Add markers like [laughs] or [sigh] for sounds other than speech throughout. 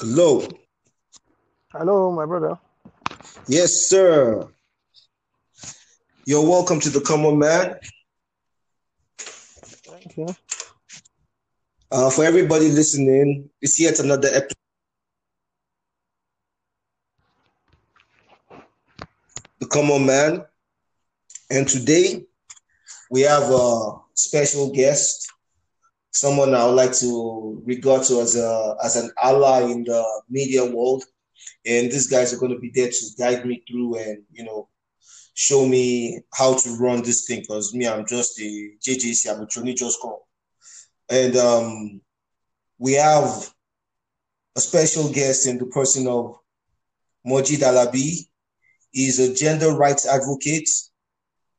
Hello. Hello, my brother. Yes, sir. You're welcome to the Common Man. Thank you. Uh, for everybody listening, it's yet another episode. The Common Man. And today we have a special guest, someone I would like to regard to as a as an ally in the media world. And these guys are going to be there to guide me through and you know show me how to run this thing because me, I'm just a JJC, I'm a Tony just call. And um, we have a special guest in the person of Mojeed Alabi. He's a gender rights advocate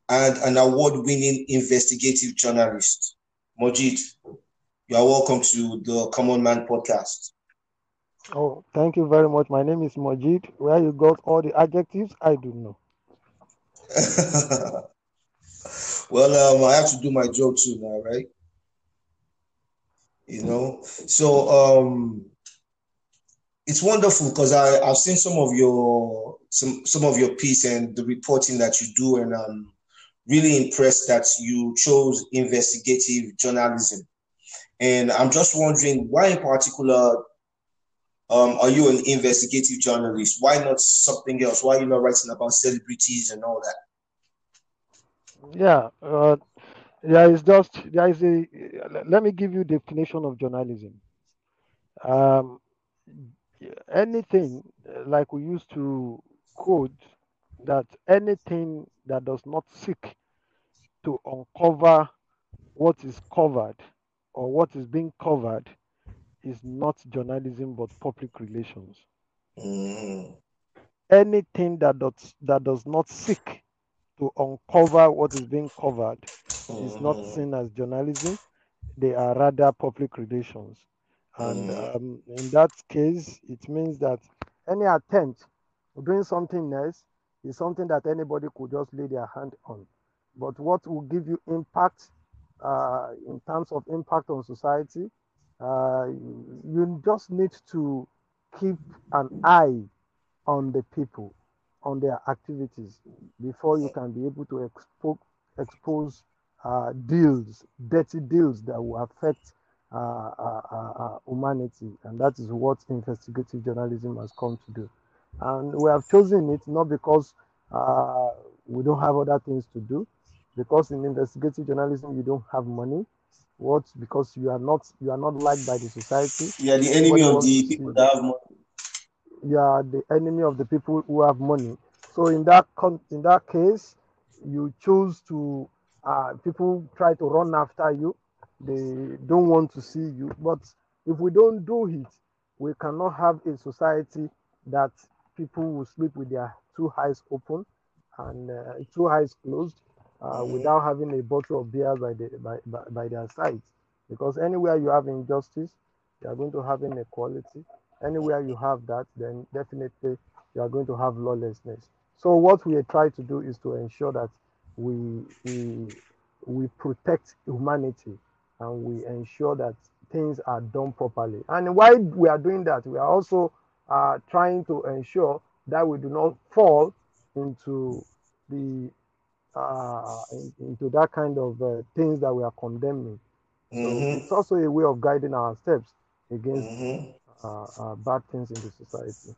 and an award-winning investigative journalist. Mojid, you are welcome to the Common Man podcast. Oh, thank you very much. My name is Mojeed. Where you got all the adjectives, I do know. [laughs] well, um, I have to do my job too now, right? You know, so um, it's wonderful because I I've seen some of your some some of your piece and the reporting that you do, and I'm really impressed that you chose investigative journalism. And I'm just wondering why, in particular, um, are you an investigative journalist? Why not something else? Why are you not writing about celebrities and all that? Yeah, uh, is just there is a. Let me give you definition of journalism. Um, anything like we used to quote that anything that does not seek to uncover what is covered or what is being covered is not journalism but public relations. Mm. Anything that does that does not seek to uncover what is being covered is not Mhm. seen as journalism. They are rather public relations. And Mhm. um, in that case, it means that any attempt of doing something else is something that anybody could just lay their hand on. But what will give you impact uh, in terms of impact on society, uh, you just need to keep an eye on the people, on their activities, before you can be able to expo- expose uh, deals, dirty deals that will affect uh, uh, uh, humanity. And that is what investigative journalism has come to do. And we have chosen it not because we don't have other things to do, because in investigative journalism you don't have money. What? Because you are not you are not liked by the society. You are the enemy of the people that have money. You are the enemy of the people who have money. So in that con- in that case, you choose to uh, people try to run after you. They don't want to see you. But if we don't do it, we cannot have a society that people will sleep with their two eyes open and uh, two eyes closed uh, Mhm. without having a bottle of beer by, the, by, by, by their side. Because anywhere you have injustice, you are going to have inequality. Anywhere you have that, then definitely you are going to have lawlessness. So what we try to do is to ensure that we we we protect humanity and we ensure that things are done properly. And while we are doing that, we are also uh, trying to ensure that we do not fall into the uh, in- into that kind of uh, things that we are condemning. So Mhm. it's also a way of guiding our steps against Mhm. uh, uh, bad things in the society.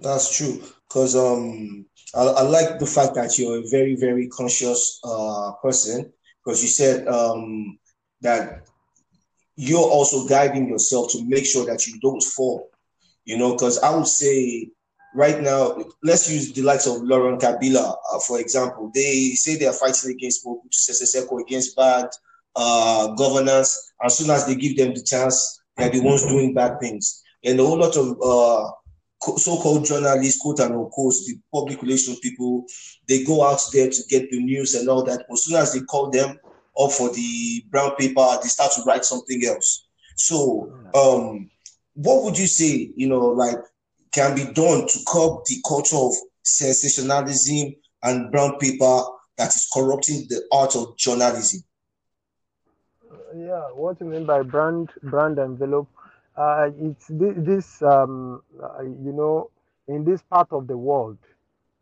That's true. Because um, I, I like the fact that you're a very, very conscious uh, person. Because you said um, that you're also guiding yourself to make sure that you don't fall. You know, because I would say right now, let's use the likes of Laurent Kabila, uh, for example. They say they are fighting against Mobutu against bad uh, governance. As soon as they give them the chance, they're the ones doing bad things. And a whole lot of uh, so-called journalists, quote and unquote, the public relations people, they go out there to get the news and all that. As soon as they call them up for the brown paper, they start to write something else. So, um, what would you say, you know, like can be done to curb the culture of sensationalism and brown paper that is corrupting the art of journalism? Yeah, what you mean by brand brand envelope? uh, it's this, um, uh, you know, in this part of the world,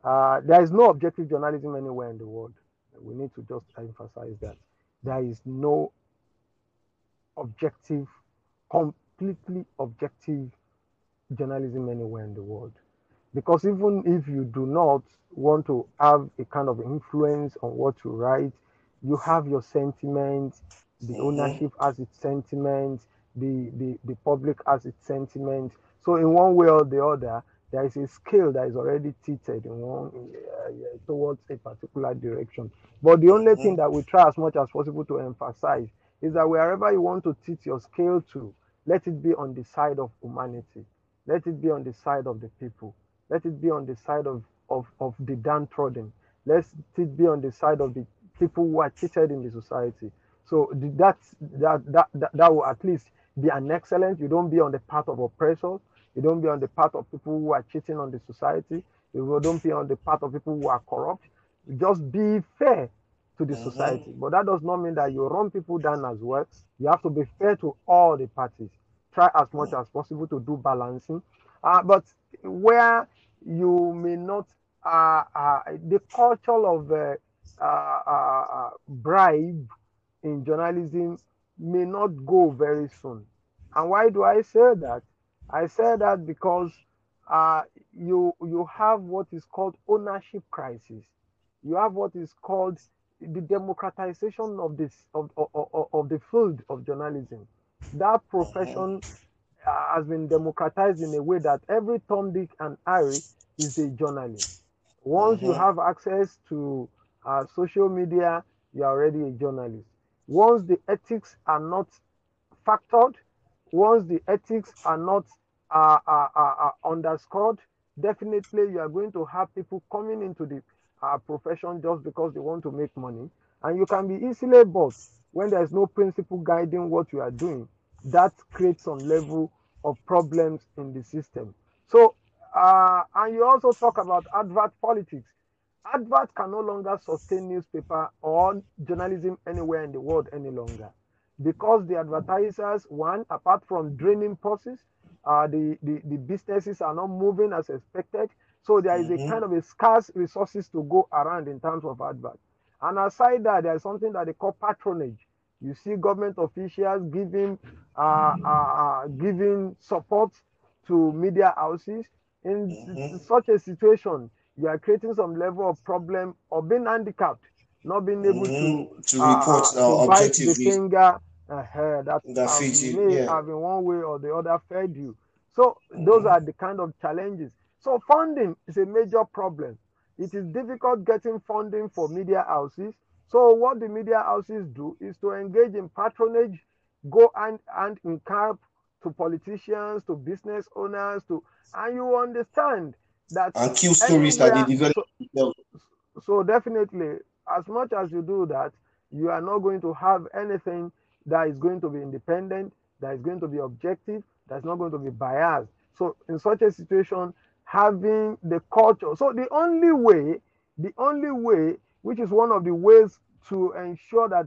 uh, there is no objective journalism anywhere in the world. We need to just emphasize that there is no objective, completely objective journalism anywhere in the world. Because even if you do not want to have a kind of influence on what you write, you have your sentiments, the mm-hmm. ownership has its sentiments, the, the, the public has its sentiments. So in one way or the other, there is a scale that is already tilted in one uh, towards a particular direction. But the only mm-hmm. thing that we try as much as possible to emphasize is that wherever you want to tilt your scale to, let it be on the side of humanity. Let it be on the side of the people. Let it be on the side of, of, of the downtrodden. Let it be on the side of the people who are cheated in the society. So that, that, that, that, that will at least be an excellent. You don't be on the path of oppressors. You don't be on the path of people who are cheating on the society. You don't be on the path of people who are corrupt. just be fair to the mm-hmm. society. But that does not mean that you run people down as well. You have to be fair to all the parties. Try as much mm. as possible to do balancing. Uh, but where you may not, uh, uh, the culture of uh, uh, uh, bribe in journalism may not go very soon. And why do I say that? I say that because uh, you you have what is called ownership crisis. You have what is called the democratization of this of, of, of, of the field of journalism. That profession uh, has been democratized in a way that every Tom, Dick, and Harry is a journalist. Once mm-hmm. you have access to uh, social media, you are already a journalist. Once the ethics are not factored, once the ethics are not uh, uh, uh, uh underscored, definitely you are going to have people coming into the uh, profession just because they want to make money. And you can be easily bought when there's no principle guiding what you are doing. That creates some level of problems in the system. So, uh, and you also talk about advert politics. Advert can no longer sustain newspaper or journalism anywhere in the world any longer because the advertisers, one, apart from draining process, uh, the, the, the businesses are not moving as expected. So there is mm-hmm. a kind of a scarce resources to go around in terms of advert. And aside that, there is something that they call patronage. You see government officials giving uh, uh, uh, giving support to media houses. In mm-hmm. such a situation, you are creating some level of problem or being handicapped, not being able mm-hmm. to, to report uh, bite the finger uh, that, that may yeah. have in one way or the other fed you. So mm-hmm. those are the kind of challenges. So funding is a major problem. It is difficult getting funding for media houses so what the media houses do is to engage in patronage, go and, and in camp to politicians, to business owners, to and you understand that and kill stories that they develop. So, so definitely, as much as you do that, you are not going to have anything that is going to be independent, that is going to be objective, that's not going to be biased. So in such a situation, having the culture. So the only way, the only way which is one of the ways to ensure that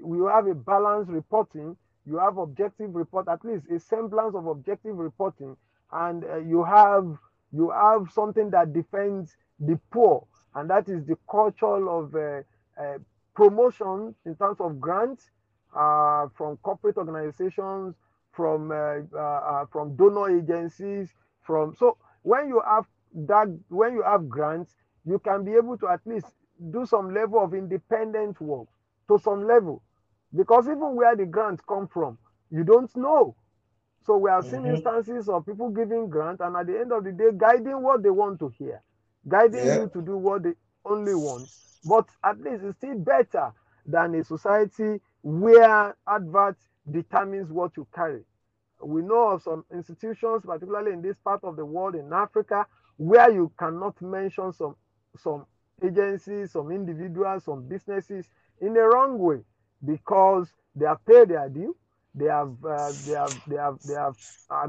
we have a balanced reporting, you have objective report, at least a semblance of objective reporting, and uh, you have you have something that defends the poor, and that is the culture of uh, uh, promotion in terms of grants uh, from corporate organizations, from uh, uh, from donor agencies, from so when you have that when you have grants, you can be able to at least do some level of independent work to some level because even where the grants come from you don't know so we have seen mm-hmm. instances of people giving grant and at the end of the day guiding what they want to hear guiding yeah. you to do what they only want but at least it's still better than a society where advert determines what you carry we know of some institutions particularly in this part of the world in africa where you cannot mention some some agencies, some individuals, some businesses in the wrong way because they have paid their due, they have uh, they have they have they have uh,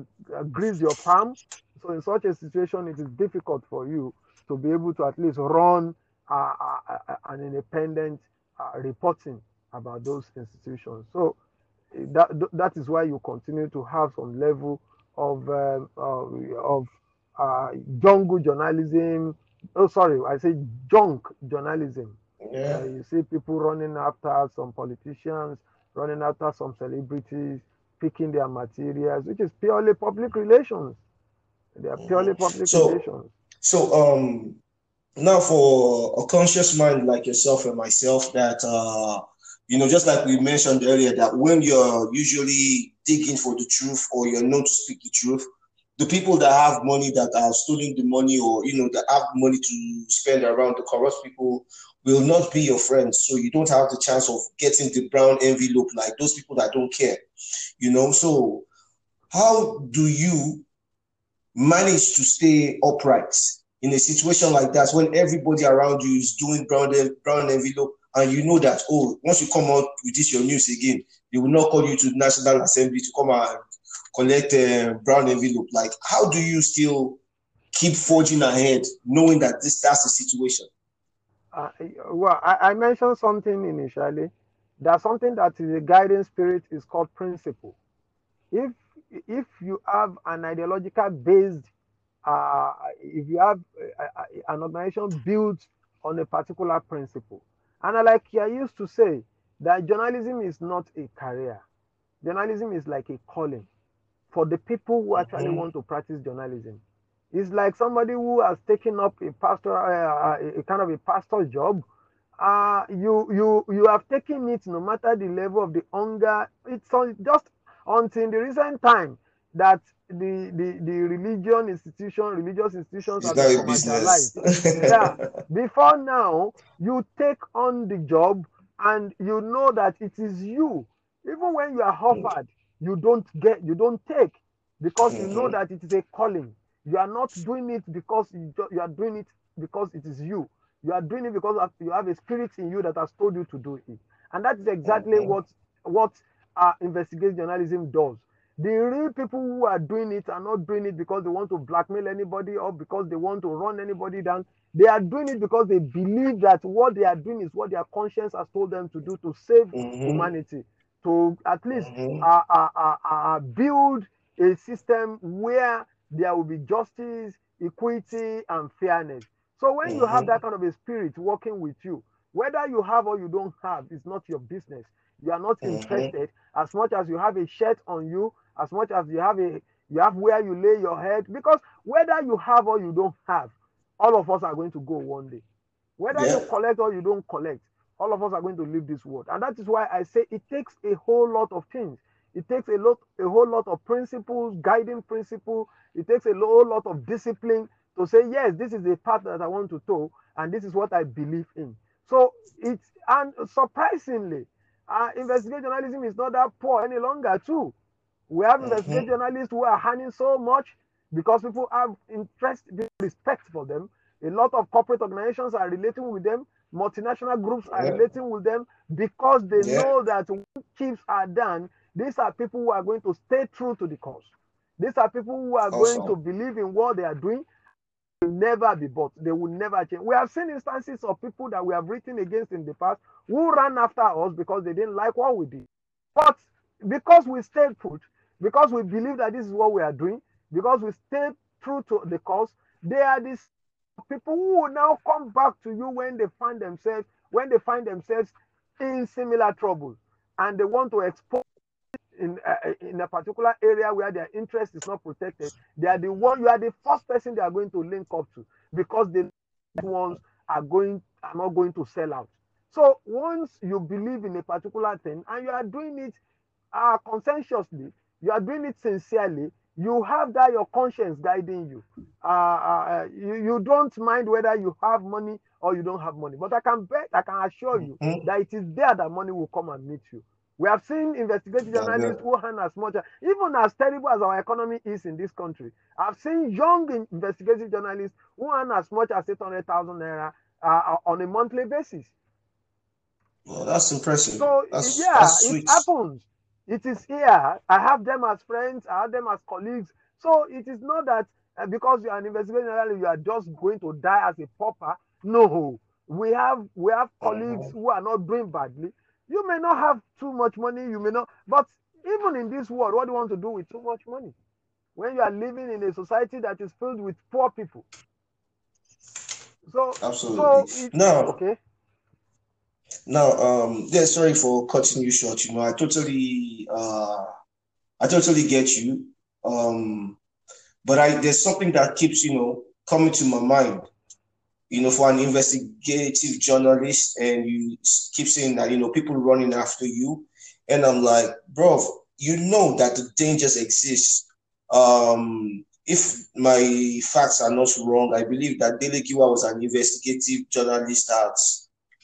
greased your palm. So in such a situation, it is difficult for you to be able to at least run uh, uh, uh an independent uh, reporting about those institutions. So that that is why you continue to have some level of uh, of uh, jungle journalism. Oh, sorry, I say junk journalism. Yeah. Uh, you see people running after some politicians, running after some celebrities, picking their materials, which is purely public relations. They are purely mm-hmm. public so, relations. So, um, now for a conscious mind like yourself and myself, that uh, you know, just like we mentioned earlier, that when you're usually digging for the truth or you're known to speak the truth, the people that have money that are stealing the money or you know that have money to spend around the corrupt people will not be your friends. So you don't have the chance of getting the brown envelope like those people that don't care. You know, so how do you manage to stay upright in a situation like that when everybody around you is doing brown brown envelope and you know that oh once you come out with this your news again they will not call you to the national assembly to come and collect a brown envelope like? How do you still keep forging ahead knowing that this that's the situation? Uh, well I, I, mentioned something initially. That something that is a guiding spirit is called principle. If if you have an ideological based uh, if you have uh, an organization built on a particular principle. And like I used to say, that journalism is not a career. Journalism is like a calling for the people who actually mm-hmm. want to practice journalism. It's like somebody who has taken up a pastor, uh, uh a kind of a pastor job. Uh, you you you have taken it no matter the level of the hunger. It's just until the recent time that the the the religion institution religious institutions are commercialized yeah [laughs] before now you take on the job and you know that it is you even when you are offered you don't get you don't take because you know mm-hmm. that it is a calling you are not doing it because you, you are doing it because it is you you are doing it because you have a spirit in you that has told you to do it and that is exactly mm-hmm. what what uh, investigative journalism does the real people who are doing it are not doing it because they want to blackmail anybody or because they want to run anybody down. They are doing it because they believe that what they are doing is what their conscience has told them to do to save mm-hmm. humanity, to at least mm-hmm. uh, uh, uh, uh build a system where there will be justice, equity, and fairness. So when mm-hmm. you have mm-hmm. that kind of a spirit working with you, whether you have or you don't have, is not your business. You are not mm-hmm. interested as much as you have a shirt on you as much as you have a you have where you lay your head because whether you have or you don't have all of us are going to go one day whether yeah. you collect or you don't collect all of us are going to leave this world and that is why i say it takes a whole lot of things it takes a lot a whole lot of principles guiding principle it takes a whole lot of discipline to say yes this is the path that i want to tow and this is what i believe in so it's and surprisingly uh, investigative journalism is not that poor any longer too we have investigative mm-hmm. journalists who are earning so much because people have interest, respect for them. A lot of corporate organizations are relating with them. Multinational groups are yeah. relating with them because they yeah. know that when chips are done, these are people who are going to stay true to the cause. These are people who are awesome. going to believe in what they are doing. Will never be bought. They will never change. We have seen instances of people that we have written against in the past who ran after us because they didn't like what we did. But because we stayed put, because we believe that this is what we are doing, because we stayed true to the cause, they are these people who will now come back to you when they find themselves when they find themselves in similar trouble and they want to expose in uh, in a particular area where their interest is not protected they are the one you are the first person they are going to link up to because the ones are going are not going to sell out. So once you believe in a particular thing and you are doing it uh, conscientiously you are doing it sincerely, you have that your conscience guiding you. Uh, uh, you. You don't mind whether you have money or you don't have money. But I can bet, I can assure you mm-hmm. that it is there that money will come and meet you. We have seen investigative journalists who earn as much, even as terrible as our economy is in this country. I've seen young investigative journalists who earn as much as 800,000 naira uh, on a monthly basis. Well, that's impressive. So, that's, yeah, that's it happens. It is here. I have them as friends. I have them as colleagues. So it is not that uh, because you are an investigator, you are just going to die as a pauper. No, we have we have colleagues who are not doing badly. You may not have too much money, you may not, but even in this world, what do you want to do with too much money? When you are living in a society that is filled with poor people. So absolutely. So it, now, okay. Now, um, yeah, sorry for cutting you short. You know, I totally, uh, I totally get you. Um, but I there's something that keeps you know coming to my mind. You know, for an investigative journalist, and you keep saying that you know people running after you, and I'm like, bro, you know that the dangers exist. Um, if my facts are not wrong, I believe that Dele Giwa was an investigative journalist that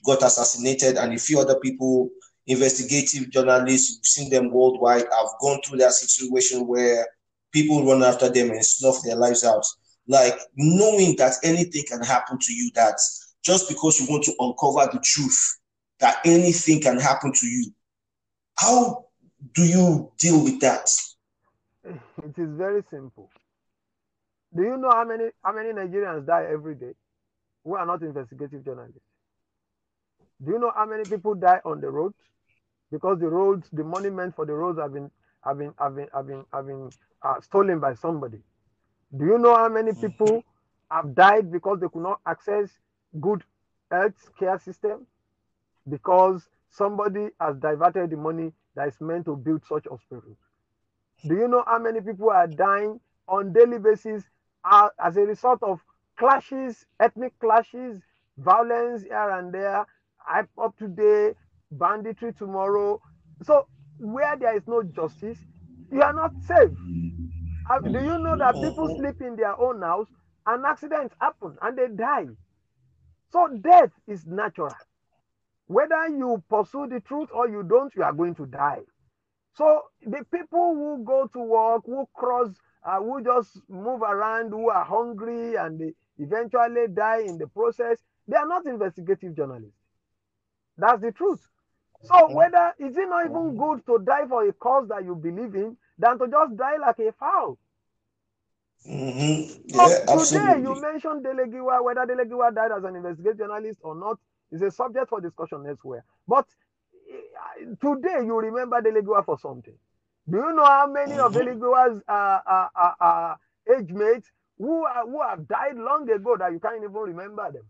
got assassinated, and a few other people, investigative journalists, you've seen them worldwide, have gone through that situation where people run after them and snuff their lives out. Like knowing that anything can happen to you, that just because you want to uncover the truth, that anything can happen to you. How do you deal with that? It is very simple. Do you know how many how many Nigerians die every day who are not investigative journalists? Do you know how many people die on the roads? Because the roads, the monument for the roads have been have been have been have been, have been uh, stolen by somebody. Do you know how many people have died because they could not access good health care system? Because somebody has diverted the money that is meant to build such hospitals. Do you know how many people are dying on daily basis uh, as a result of clashes, ethnic clashes, violence here and there, up today, banditry tomorrow. So where there is no justice, you are not safe. Do you know that people sleep in their own house and accidents happen and they die? So death is natural. Whether you pursue the truth or you don't, you are going to die. So the people who go to work, who cross, uh, who just move around, who are hungry and they eventually die in the process, they are not investigative journalists. That's the truth. So whether is it not even good to die for a cause that you believe in than to just die like a foul? Mm-hmm. Yeah, so today you mentioned Dele Giwa, whether Dele Giwa died as an investigative journalist or not is a subject for discussion elsewhere. But eh, today you remember Dele Giwa for something. Do you know how many mm-hmm. of Dele Giwa's uh, uh, uh, uh, age mates who, who have died long ago that you can't even remember them?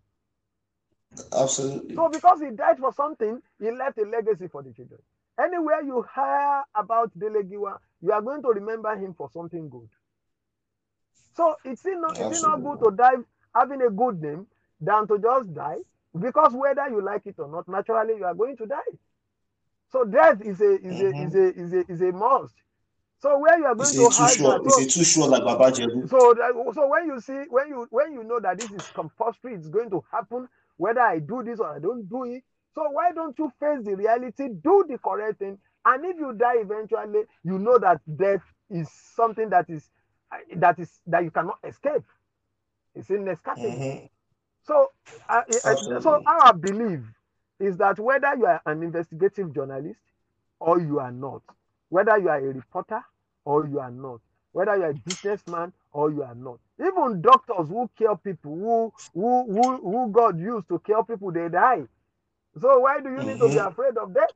Absolutely. So because he died for something, he left a legacy for the children. Anywhere you hear about Dele Giwa, you are going to remember him for something good. So it's not, it's not good to die having a good name than to just die because whether you like it or not, naturally you are going to die. So death is a is mm-hmm. a is a is a is a must. So where you are going to hide sure, that, so, it's a too sure like Baba Jebu. So that, so when you see when you when you know that this is compulsory, it's going to happen whether I do this or I don't do it. So why don't you face the reality, do the correct thing, and if you die eventually, you know that death is something that is that is that you cannot escape. It's inescapable. Mm-hmm. So, uh, so our belief is that whether you are an investigative journalist or you are not, whether you are a reporter or you are not, whether you are a businessman or you are not. Even doctors who kill people, who who who, who God used to kill people, they die. So why do you mm-hmm. need to be mm-hmm. afraid of death?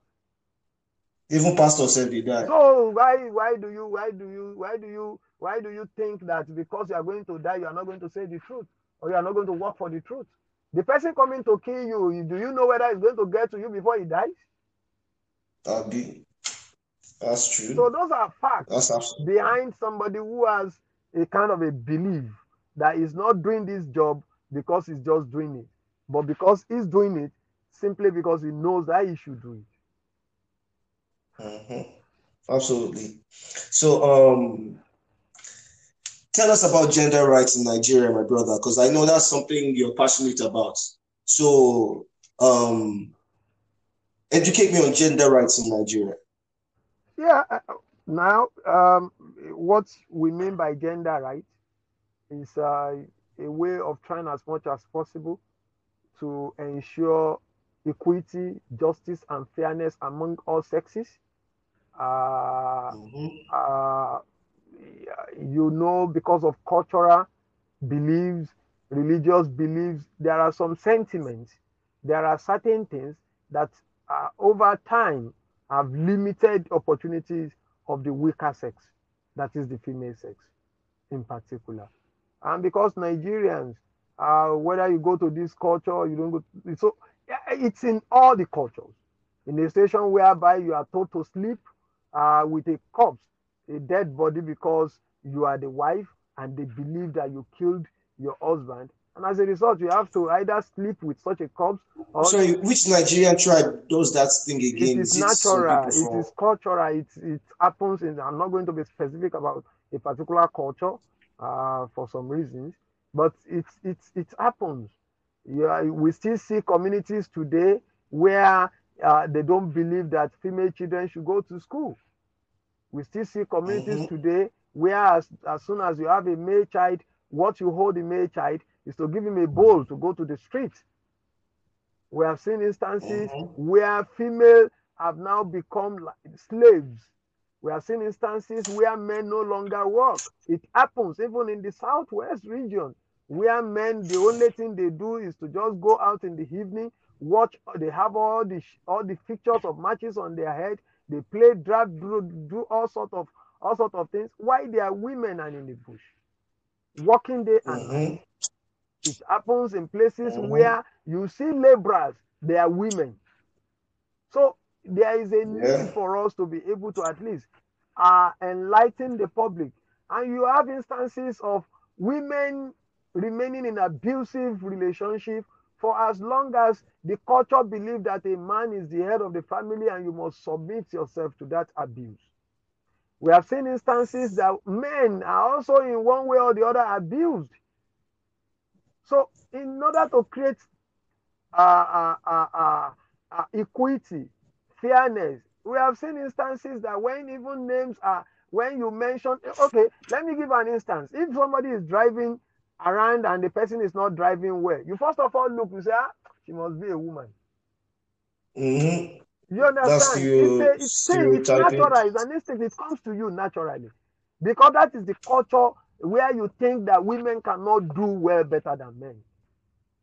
Even pastors said they die. So why why do you why do you why do you why do you think that because you are going to die, you are not going to say the truth or you are not going to work for the truth? The person coming to kill you, do you know whether he's going to get to you before he dies? That'd be that's true. So those are facts That's behind somebody who has a kind of a belief that he's not doing this job because he's just doing it, but because he's doing it simply because he knows that he should do it. Mm-hmm. Absolutely. So, um, tell us about gender rights in Nigeria, my brother, because I know that's something you're passionate about. So, um, educate me on gender rights in Nigeria. Yeah. Now, um, what we mean by gender right is uh, a way of trying as much as possible to ensure equity, justice, and fairness among all sexes. Uh, mm-hmm. uh, you know, because of cultural beliefs, religious beliefs, there are some sentiments, there are certain things that uh, over time have limited opportunities of the weaker sex, that is the female sex in particular. And because Nigerians, uh, whether you go to this culture you don't go, to, so it's in all the cultures. In a situation whereby you are told to sleep uh, with a corpse, a dead body, because you are the wife and they believe that you killed your husband. And as a result, you have to either sleep with such a corpse or. Sorry, which Nigerian tribe does that thing again? It is, is natural, it is cultural, it, it happens in, I'm not going to be specific about a particular culture uh, for some reasons, but it, it, it happens. Yeah, we still see communities today where uh, they don't believe that female children should go to school. We still see communities mm-hmm. today where as, as soon as you have a male child, what you hold a male child is to give him a bowl to go to the street. We have seen instances mm-hmm. where female have now become like slaves. We have seen instances where men no longer work. It happens even in the southwest region, where men the only thing they do is to just go out in the evening, watch. They have all the all the pictures of matches on their head. They play draft, do, do all sort of all sort of things. Why they are women and in the bush, working day and mm-hmm. night. It happens in places mm-hmm. where you see laborers, they are women. So there is a need for us to be able to at least uh, enlighten the public. And you have instances of women remaining in abusive relationship for as long as the culture believes that a man is the head of the family and you must submit yourself to that abuse. We have seen instances that men are also in one way or the other abused. So, in order to create uh, uh, uh, equity, fairness, we have seen instances that when even names are, when you mention, okay, let me give an instance. If somebody is driving around and the person is not driving well, you first of all look, you say, ah, she must be a woman. Mm-hmm. You understand? it's, a, it's, it's natural, it's an instinct, it comes to you naturally. Because that is the culture where you think that women cannot do well better than men.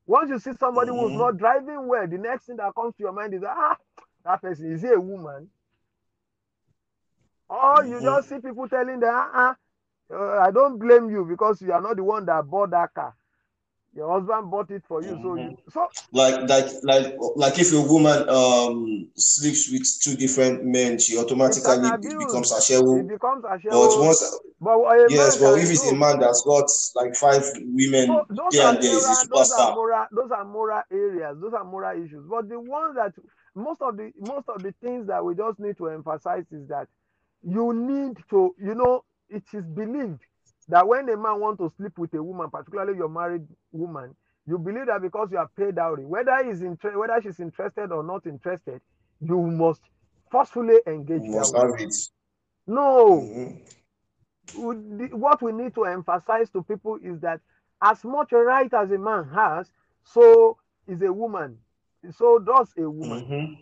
Once you see somebody mm-hmm. who's not driving well, the next thing that comes to your mind is, ah, that person is he a woman? Or you mm-hmm. just see people telling them, ah, uh, I don't blame you because you are not the one that bought that car. Your husband bought it for you, mm-hmm. so you mm-hmm. so like like like like if a woman um sleeps with two different men, she automatically becomes a shehu. It becomes a shehu. But once, but yes, but if it's a man that's got like five women so there and there, is a superstar. Those are, moral, those are moral areas. Those are moral issues. But the ones that most of the most of the things that we just need to emphasize is that you need to, you know, it is believed that when a man wants to sleep with a woman, particularly your married woman, you believe that because you have paid dowry, whether he's inter- whether she's interested or not interested, you must forcefully engage. You must have it. No. Mm-hmm. What we need to emphasize to people is that as much right as a man has, so is a woman. So does a woman. Mm-hmm.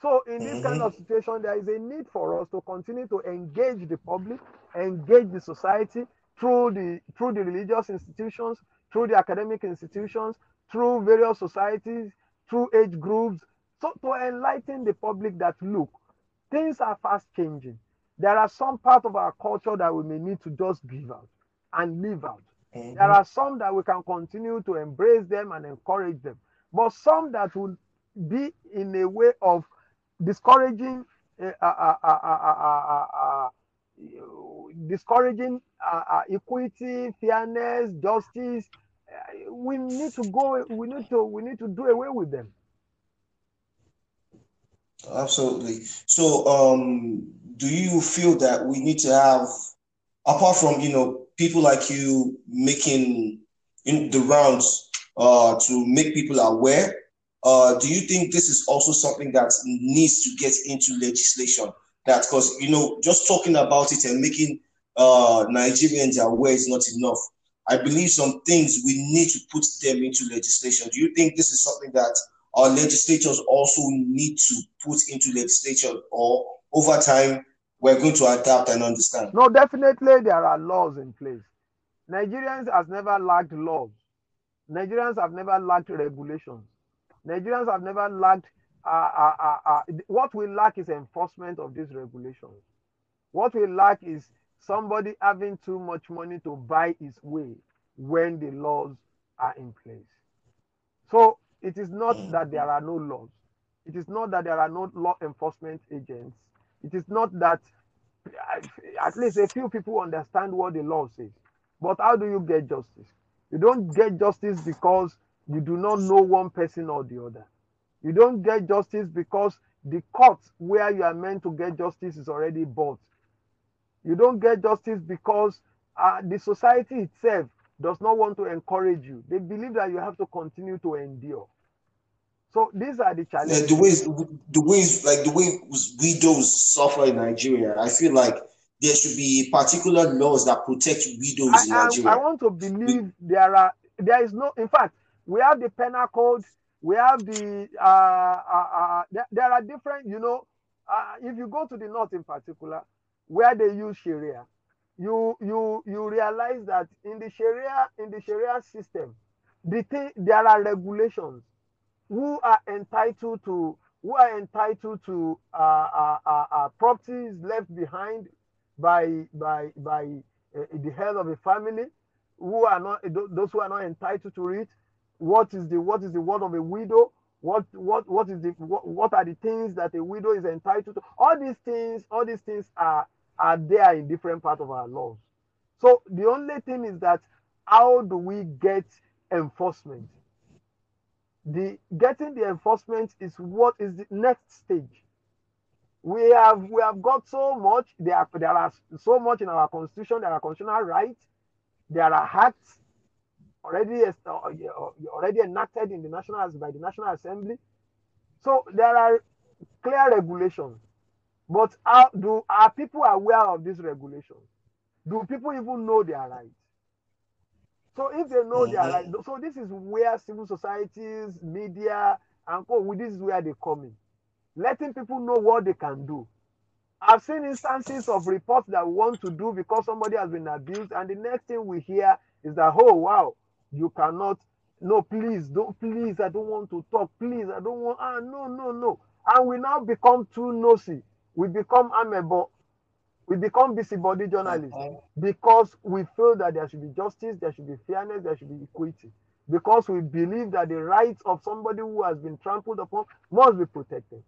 So in this mm-hmm. kind of situation, there is a need for us to continue to engage the public, engage the society, through the through the religious institutions, through the academic institutions, through various societies, through age groups, so to enlighten the public that look, things are fast changing. There are some part of our culture that we may need to just give out and leave out. Mm-hmm. There are some that we can continue to embrace them and encourage them, but some that will be in a way of discouraging uh, uh, uh, discouraging uh, uh, equity, fairness, justice. Uh, we need to go. We need to. We need to do away with them. Absolutely. So, um, do you feel that we need to have, apart from you know people like you making in the rounds uh, to make people aware? Uh, do you think this is also something that needs to get into legislation? That because you know just talking about it and making uh, Nigerians aware is not enough. I believe some things we need to put them into legislation. Do you think this is something that our legislators also need to put into legislation, or over time we're going to adapt and understand? No, definitely there are laws in place. Nigerians has never lacked laws. Nigerians have never lacked regulations. Nigerians have never lacked uh, uh, uh, what we lack is enforcement of these regulations. What we lack is somebody having too much money to buy his way when the laws are in place. So it is not that there are no laws. It is not that there are no law enforcement agents. It is not that at least a few people understand what the law says. But how do you get justice? You don't get justice because you do not know one person or the other. You don't get justice because the court where you are meant to get justice is already bought. You don't get justice because uh, the society itself does not want to encourage you. They believe that you have to continue to endure. So these are the challenges. Yeah, the ways, the ways, like the way widows suffer in Nigeria, I feel like there should be particular laws that protect widows I, in Nigeria. I, I want to believe there are. There is no. In fact, we have the penal code. We have the. Uh, uh, uh, there, there, are different. You know, uh, if you go to the north in particular, where they use Sharia, you you you realize that in the Sharia in the Sharia system, the thing there are regulations who are entitled to who are entitled to uh, uh, uh, uh properties left behind by by by uh, the head of a family, who are not those who are not entitled to it. What is the what is the word of a widow? What what what is the what, what are the things that a widow is entitled to? All these things, all these things are are there in different parts of our laws. So the only thing is that how do we get enforcement? The getting the enforcement is what is the next stage. We have we have got so much. There there are so much in our constitution. There are constitutional rights. There are acts already already enacted in the national by the National Assembly. So there are clear regulations but how do are people aware of these regulations? Do people even know their rights? So if they know mm-hmm. their rights, so this is where civil societies, media, and co, this is where they come in. Letting people know what they can do. I've seen instances of reports that we want to do because somebody has been abused, and the next thing we hear is that, oh wow, you cannot. No, please, don't please, I don't want to talk. Please, I don't want ah no, no, no. And we now become too nosy we become amiable, we become busybody journalists uh-huh. because we feel that there should be justice, there should be fairness, there should be equity. Because we believe that the rights of somebody who has been trampled upon must be protected.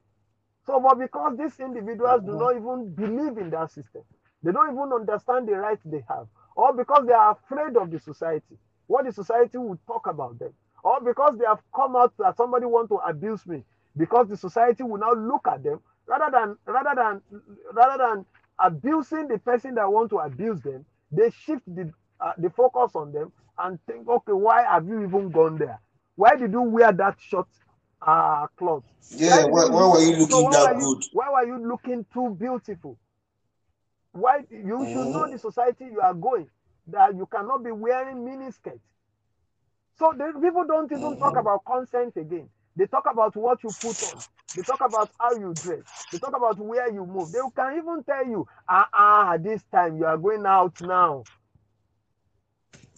So, but because these individuals do not even believe in that system, they don't even understand the rights they have, or because they are afraid of the society, what the society will talk about them, or because they have come out that somebody want to abuse me, because the society will now look at them rather than rather than rather than abusing the person that want to abuse them, they shift the uh, the focus on them and think, okay, why have you even gone there? Why did you wear that short uh, cloth? Yeah, why, why, why, were you looking so that you, good? Why were you looking too beautiful? Why you mm. should know mm-hmm. the society you are going that you cannot be wearing mini skirts. So the people don't even mm. talk mm-hmm. about consent again. They talk about what you put on. They talk about how you dress. They talk about where you move. They can even tell you, ah, ah, this time you are going out now.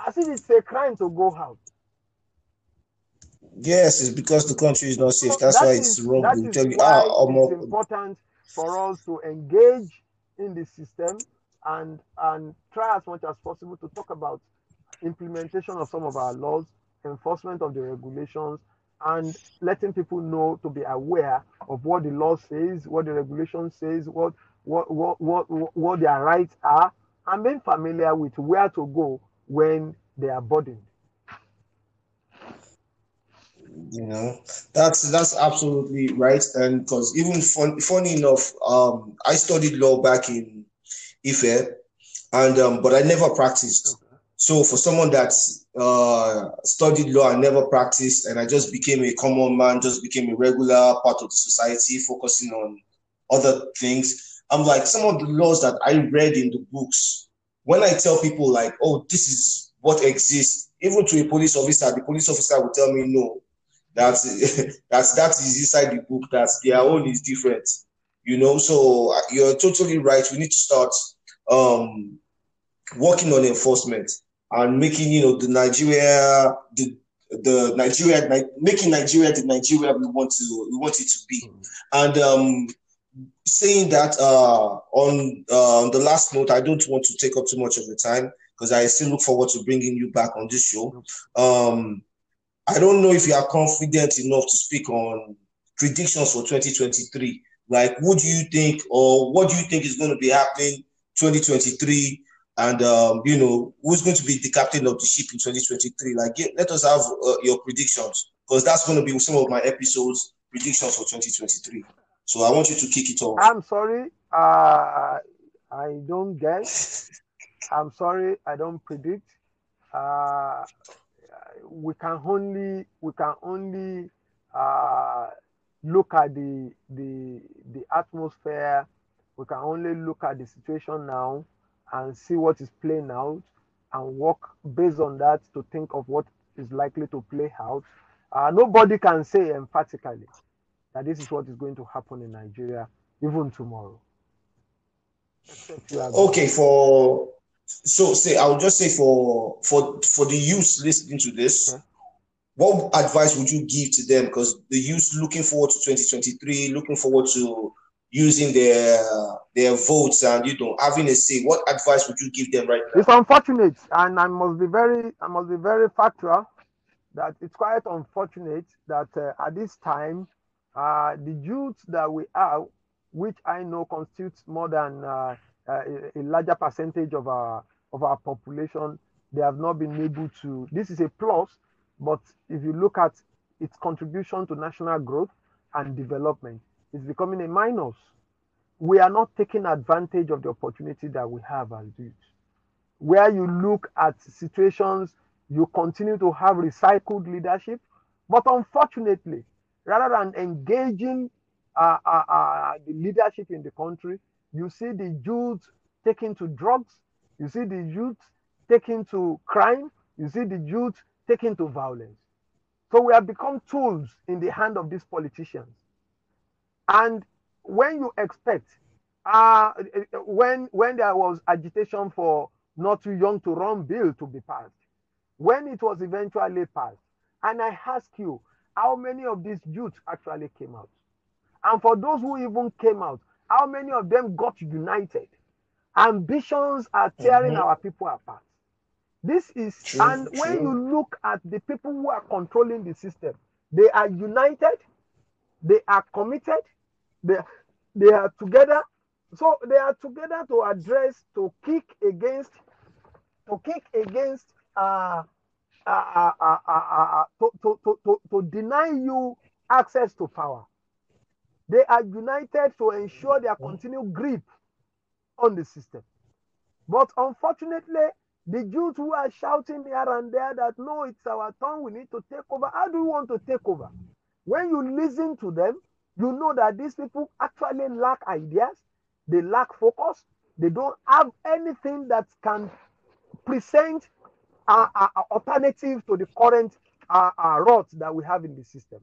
As if it's a crime to go out. Yes, it's because the country is not safe. That's that why is, it's wrong. That is tell you, ah, it's important for us to engage in the system and and try as much as possible to talk about implementation of some of our laws, enforcement of the regulations, and letting people know to be aware of what the law says, what the regulation says, what what what what, what their rights are, and being familiar with where to go when they are burdened. You know, that's that's absolutely right. And because even fun, funny enough, um, I studied law back in Ife, and um, but I never practiced. Okay. So for someone that uh, studied law and never practiced, and I just became a common man, just became a regular part of the society, focusing on other things. I'm like some of the laws that I read in the books. When I tell people like, "Oh, this is what exists," even to a police officer, the police officer will tell me, "No, that's [laughs] that's that is inside the book. That their own is different." You know, so uh, you're totally right. We need to start um, working on enforcement and making you know the Nigeria the the Nigeria, making Nigeria the Nigeria we want to we want it to be, and um, saying that uh, on uh, on the last note, I don't want to take up too much of the time because I still look forward to bringing you back on this show. Um, I don't know if you are confident enough to speak on predictions for 2023. Like, what do you think, or what do you think is going to be happening 2023? And um, you know, who's going to be the captain of the ship in 2023? Like, get, let us have uh, your predictions because that's going to be some of my episodes predictions for 2023. So I want you to kick it off. I'm sorry, uh, I don't guess. I'm sorry, I don't predict. Uh, we can only we can only uh, look at the the the atmosphere. We can only look at the situation now and see what is playing out and work based on that to think of what is likely to play out. Uh, nobody can say emphatically that this is what is going to happen in Nigeria even tomorrow. Okay, for so say I'll just say for for for the youth listening to this, okay. What advice would you give to them? Because the youth looking forward to 2023, looking forward to using their their votes and you know having a say. What advice would you give them right now? It's unfortunate, and I must be very I must be very factual that it's quite unfortunate that uh, at this time uh, the youth that we have, which I know constitutes more than uh, uh, a, a, larger percentage of our of our population, they have not been able to. This is a plus, but if you look at its contribution to national growth and development, it's becoming a minus. We are not taking advantage of the opportunity that we have as youth. Where you look at situations, you continue to have recycled leadership, but unfortunately, rather than engaging uh, uh, uh, the leadership in the country, you see the youth taking to drugs, you see the youth taking to crime, you see the youth taking to violence. So we have become tools in the hand of these politicians. And when you expect, uh, when when there was agitation for not too young to run bill to be passed, when it was eventually passed, and I ask you, how many of these youths actually came out? And for those who even came out, how many of them got united? Ambitions are tearing mm-hmm. our people apart. This is, true, and true. when you look at the people who are controlling the system, they are united, they are committed, they, they are together. So they are together to address, to kick against, to kick against uh, uh, uh, uh, to, to, to, to deny you access to power. They are united to ensure their continued grip on the system. But unfortunately, the Jews who are shouting here and there that no, it's our turn, we need to take over. How do you want to take over? When you listen to them, you know that these people actually lack ideas, they lack focus, they don't have anything that can present uh, alternative to the current uh, uh, route that we have in the system.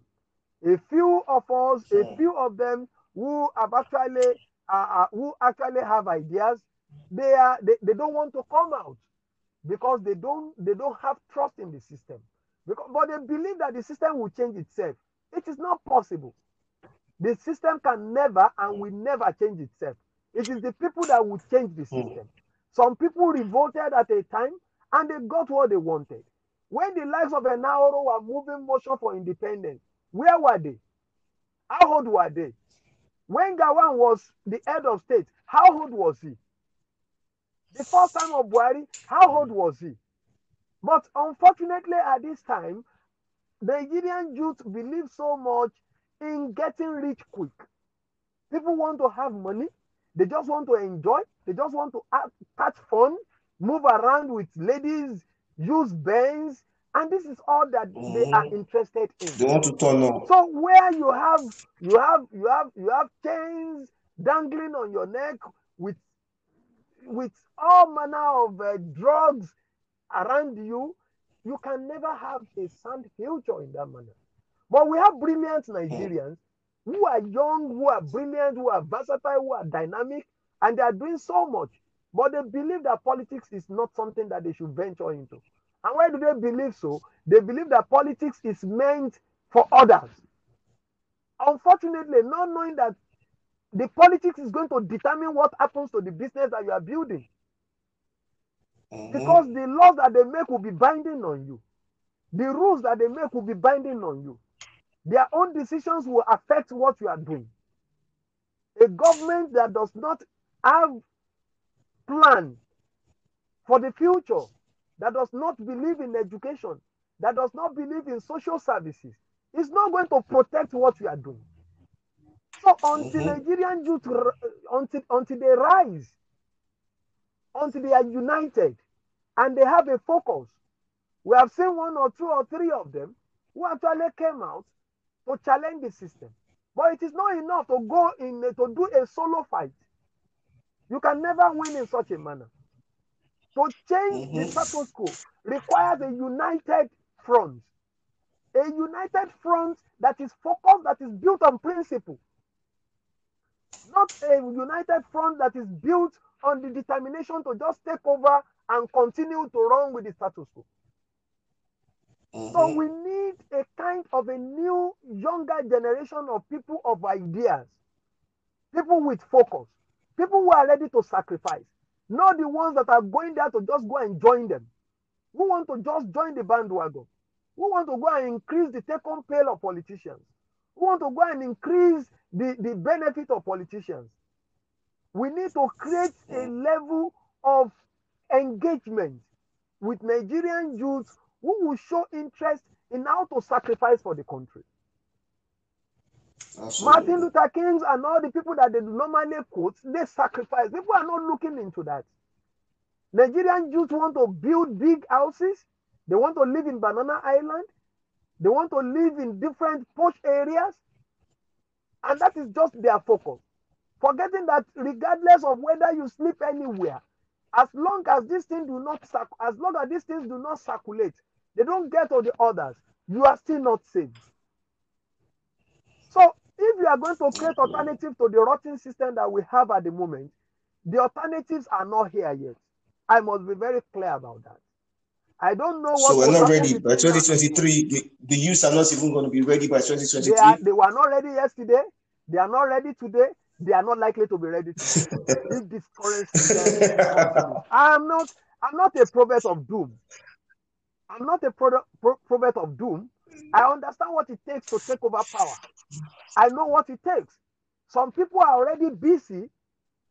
A few of us, a few of them who have actually uh, uh, who actually have ideas, they are they, they don't want to come out because they don't they don't have trust in the system. Because, but they believe that the system will change itself. It is not possible. The system can never and will never change itself. It is the people that will change the hmm. system. Some people revolted at a time and they got what they wanted. When the likes of Enahoro were moving motion for independence, where were they? How old were they? When Gowon was the head of state, how old was he? The first time of Buhari, how old was he? But unfortunately, at this time, the Nigerian youth believe so much in getting rich quick. People want to have money. They just want to enjoy. They just want to have, catch fun move around with ladies, use bands, and this is all that mm-hmm. they are mm-hmm. interested in. They want to turn up. So where you have you have you have you have chains dangling on your neck with with all manner of uh, drugs around you, you can never have a sound future in that manner. But we have brilliant Nigerians who are young, who are brilliant, who are versatile, who are dynamic, and they are doing so much. But they believe that politics is not something that they should venture into. And why do they believe so? They believe that politics is meant for others. Unfortunately, not knowing that the politics is going to determine what happens to the business that you are building. Mm-hmm. Because the laws that they make will be binding on you. The rules that they make will be binding on you. Their own decisions will affect what you are doing. A government that does not have plan for the future, that does not believe in education, that does not believe in social services, is not going to protect what you are doing. So until mm-hmm. Nigerian youth, until, until they rise, until they are united, and they have a focus, we have seen one or two or three of them who actually came out to challenge the system. But it is not enough to go in to do a solo fight. You can never win in such a manner. To change mm-hmm. the status quo requires a united front. A united front that is focused, that is built on principle. Not a united front that is built on the determination to just take over and continue to run with the status quo. Mm-hmm. So we need a kind of a new, younger generation of people of ideas, people with focus, people who are ready to sacrifice, not the ones that are going there to just go and join them, who want to just join the bandwagon, who want to go and increase the take-home pay of politicians, who want to go and increase the, the benefit of politicians. We need to create a level of engagement with Nigerian youth who will show interest in how to sacrifice for the country. Absolutely. Martin Luther King and all the people that they normally quote, they sacrifice. People are not looking into that. Nigerian youth want to build big houses. They want to live in Banana Island. They want to live in different posh areas. And that is just their focus. Forgetting that regardless of whether you sleep anywhere, as long as these things do not as long as these things do not circulate, they don't get to the others, you are still not saved. So if you are going to create alternative to the rotten system that we have at the moment, the alternatives are not here yet. I must be very clear about that. I don't know what. So we're not ready by 2023. The, the youths are not even going to be ready by 2023. They, are, they were not ready yesterday. They are not ready today. They are not likely to be ready if [laughs] this current I am not. I'm not a prophet of doom. I'm not a product, pro- prophet of doom. I understand what it takes to take over power. I know what it takes. Some people are already busy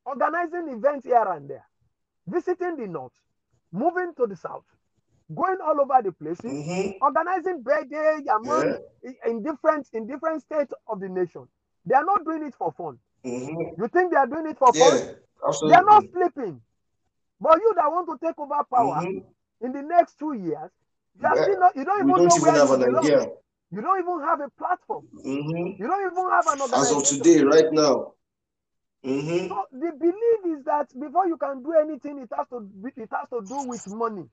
organizing events here and there, visiting the north, moving to the south, going all over the places, mm-hmm. organizing birthday among yeah. in different in different states of the nation. They are not doing it for fun. Mm-hmm. You think they are doing it for yeah, fun? Absolutely. They are not sleeping. But you that want to take over power mm-hmm. in the next two years, you, yeah. not, you don't even don't know even where have you. You don't even have a platform. Mm-hmm. You don't even have an organization. As of today, right now. Mm-hmm. So the belief is that before you can do anything, it has to it has to do with money.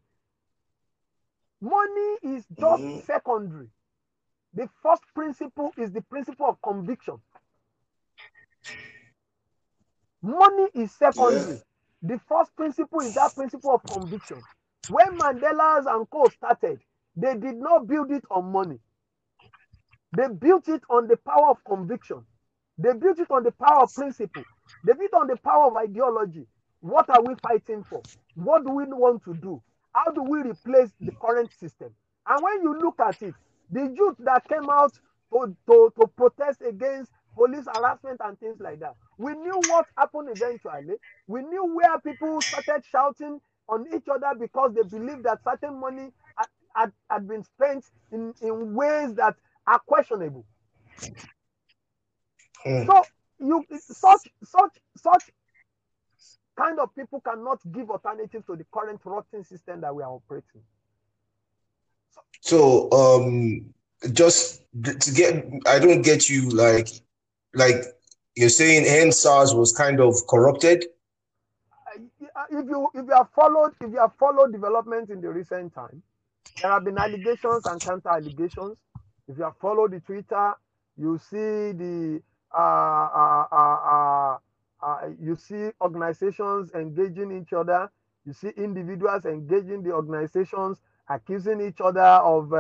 Money is just mm-hmm. secondary. The first principle is the principle of conviction. Money is secondary. The first principle is that principle of conviction. When Mandela's and Co started, they did not build it on money. They built it on the power of conviction. They built it on the power of principle. They built it on the power of ideology. What are we fighting for? What do we want to do? How do we replace the current system? And when you look at it, the youth that came out to, to, to protest against police harassment and things like that, we knew what happened eventually. We knew where people started shouting on each other because they believed that certain money had, had, had been spent in, in ways that are questionable. Mm. So you such such such kind of people cannot give alternatives to the current rotten system that we are operating. So um just to get I don't get you like like you're saying EndSARS was kind of corrupted if you if you have followed if you have followed developments in the recent time, there have been allegations and counter allegations. If you have followed the Twitter, you see the uh, uh, uh, uh, you see organizations engaging each other. You see individuals engaging the organizations accusing each other of